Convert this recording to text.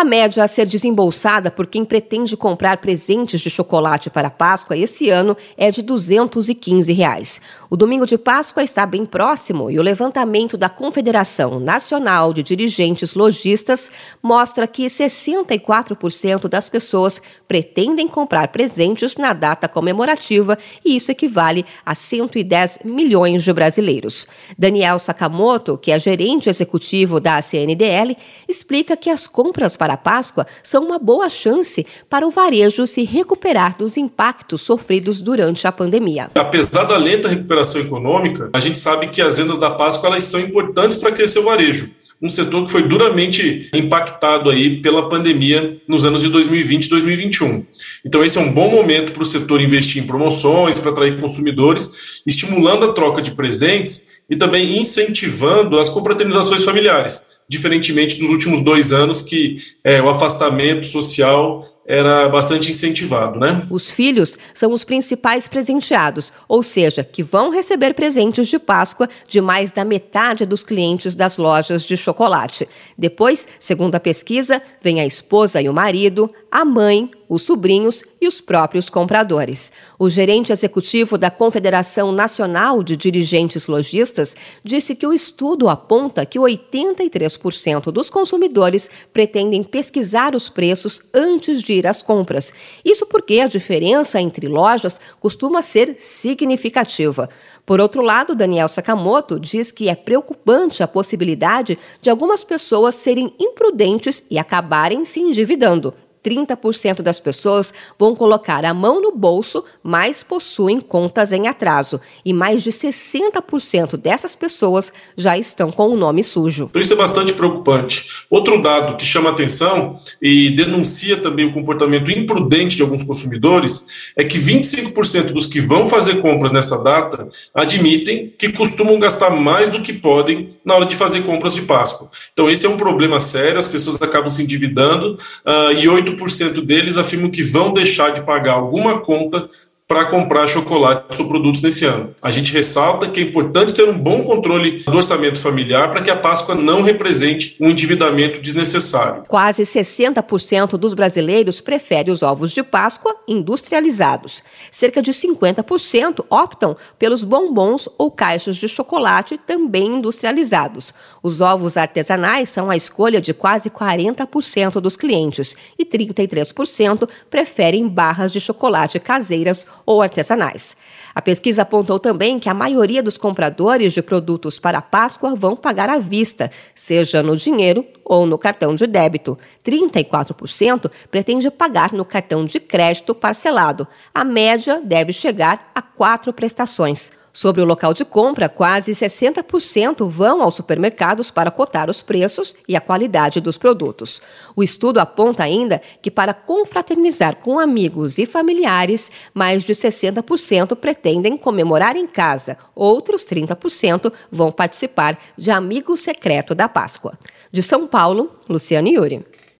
A média a ser desembolsada por quem pretende comprar presentes de chocolate para Páscoa esse ano é de 215 reais. O domingo de Páscoa está bem próximo e o levantamento da Confederação Nacional de Dirigentes Logistas mostra que 64% das pessoas pretendem comprar presentes na data comemorativa e isso equivale a 110 milhões de brasileiros. Daniel Sakamoto, que é gerente executivo da CNDL, explica que as compras para a Páscoa são uma boa chance para o varejo se recuperar dos impactos sofridos durante a pandemia. Apesar da lenta recuperação econômica, a gente sabe que as vendas da Páscoa elas são importantes para crescer o varejo um setor que foi duramente impactado aí pela pandemia nos anos de 2020 e 2021. Então esse é um bom momento para o setor investir em promoções, para atrair consumidores, estimulando a troca de presentes e também incentivando as confraternizações familiares diferentemente dos últimos dois anos que é, o afastamento social era bastante incentivado, né? Os filhos são os principais presenteados, ou seja, que vão receber presentes de Páscoa de mais da metade dos clientes das lojas de chocolate. Depois, segundo a pesquisa, vem a esposa e o marido, a mãe, os sobrinhos e os próprios compradores. O gerente executivo da Confederação Nacional de Dirigentes Logistas disse que o estudo aponta que 83% dos consumidores pretendem pesquisar os preços antes de ir às compras. Isso porque a diferença entre lojas costuma ser significativa. Por outro lado, Daniel Sakamoto diz que é preocupante a possibilidade de algumas pessoas serem imprudentes e acabarem se endividando. 30% das pessoas vão colocar a mão no bolso, mas possuem contas em atraso. E mais de 60% dessas pessoas já estão com o nome sujo. Isso é bastante preocupante. Outro dado que chama atenção e denuncia também o comportamento imprudente de alguns consumidores é que 25% dos que vão fazer compras nessa data admitem que costumam gastar mais do que podem na hora de fazer compras de Páscoa. Então, esse é um problema sério, as pessoas acabam se endividando uh, e 8 8% deles afirmam que vão deixar de pagar alguma conta para comprar chocolates ou produtos nesse ano. A gente ressalta que é importante ter um bom controle do orçamento familiar para que a Páscoa não represente um endividamento desnecessário. Quase 60% dos brasileiros preferem os ovos de Páscoa industrializados. Cerca de 50% optam pelos bombons ou caixas de chocolate também industrializados. Os ovos artesanais são a escolha de quase 40% dos clientes e 33% preferem barras de chocolate caseiras ou artesanais. A pesquisa apontou também que a maioria dos compradores de produtos para Páscoa vão pagar à vista, seja no dinheiro ou no cartão de débito. 34% pretende pagar no cartão de crédito parcelado. A média deve chegar a quatro prestações. Sobre o local de compra, quase 60% vão aos supermercados para cotar os preços e a qualidade dos produtos. O estudo aponta ainda que, para confraternizar com amigos e familiares, mais de 60% pretendem comemorar em casa, outros 30% vão participar de Amigo Secreto da Páscoa. De São Paulo, Luciane Yuri.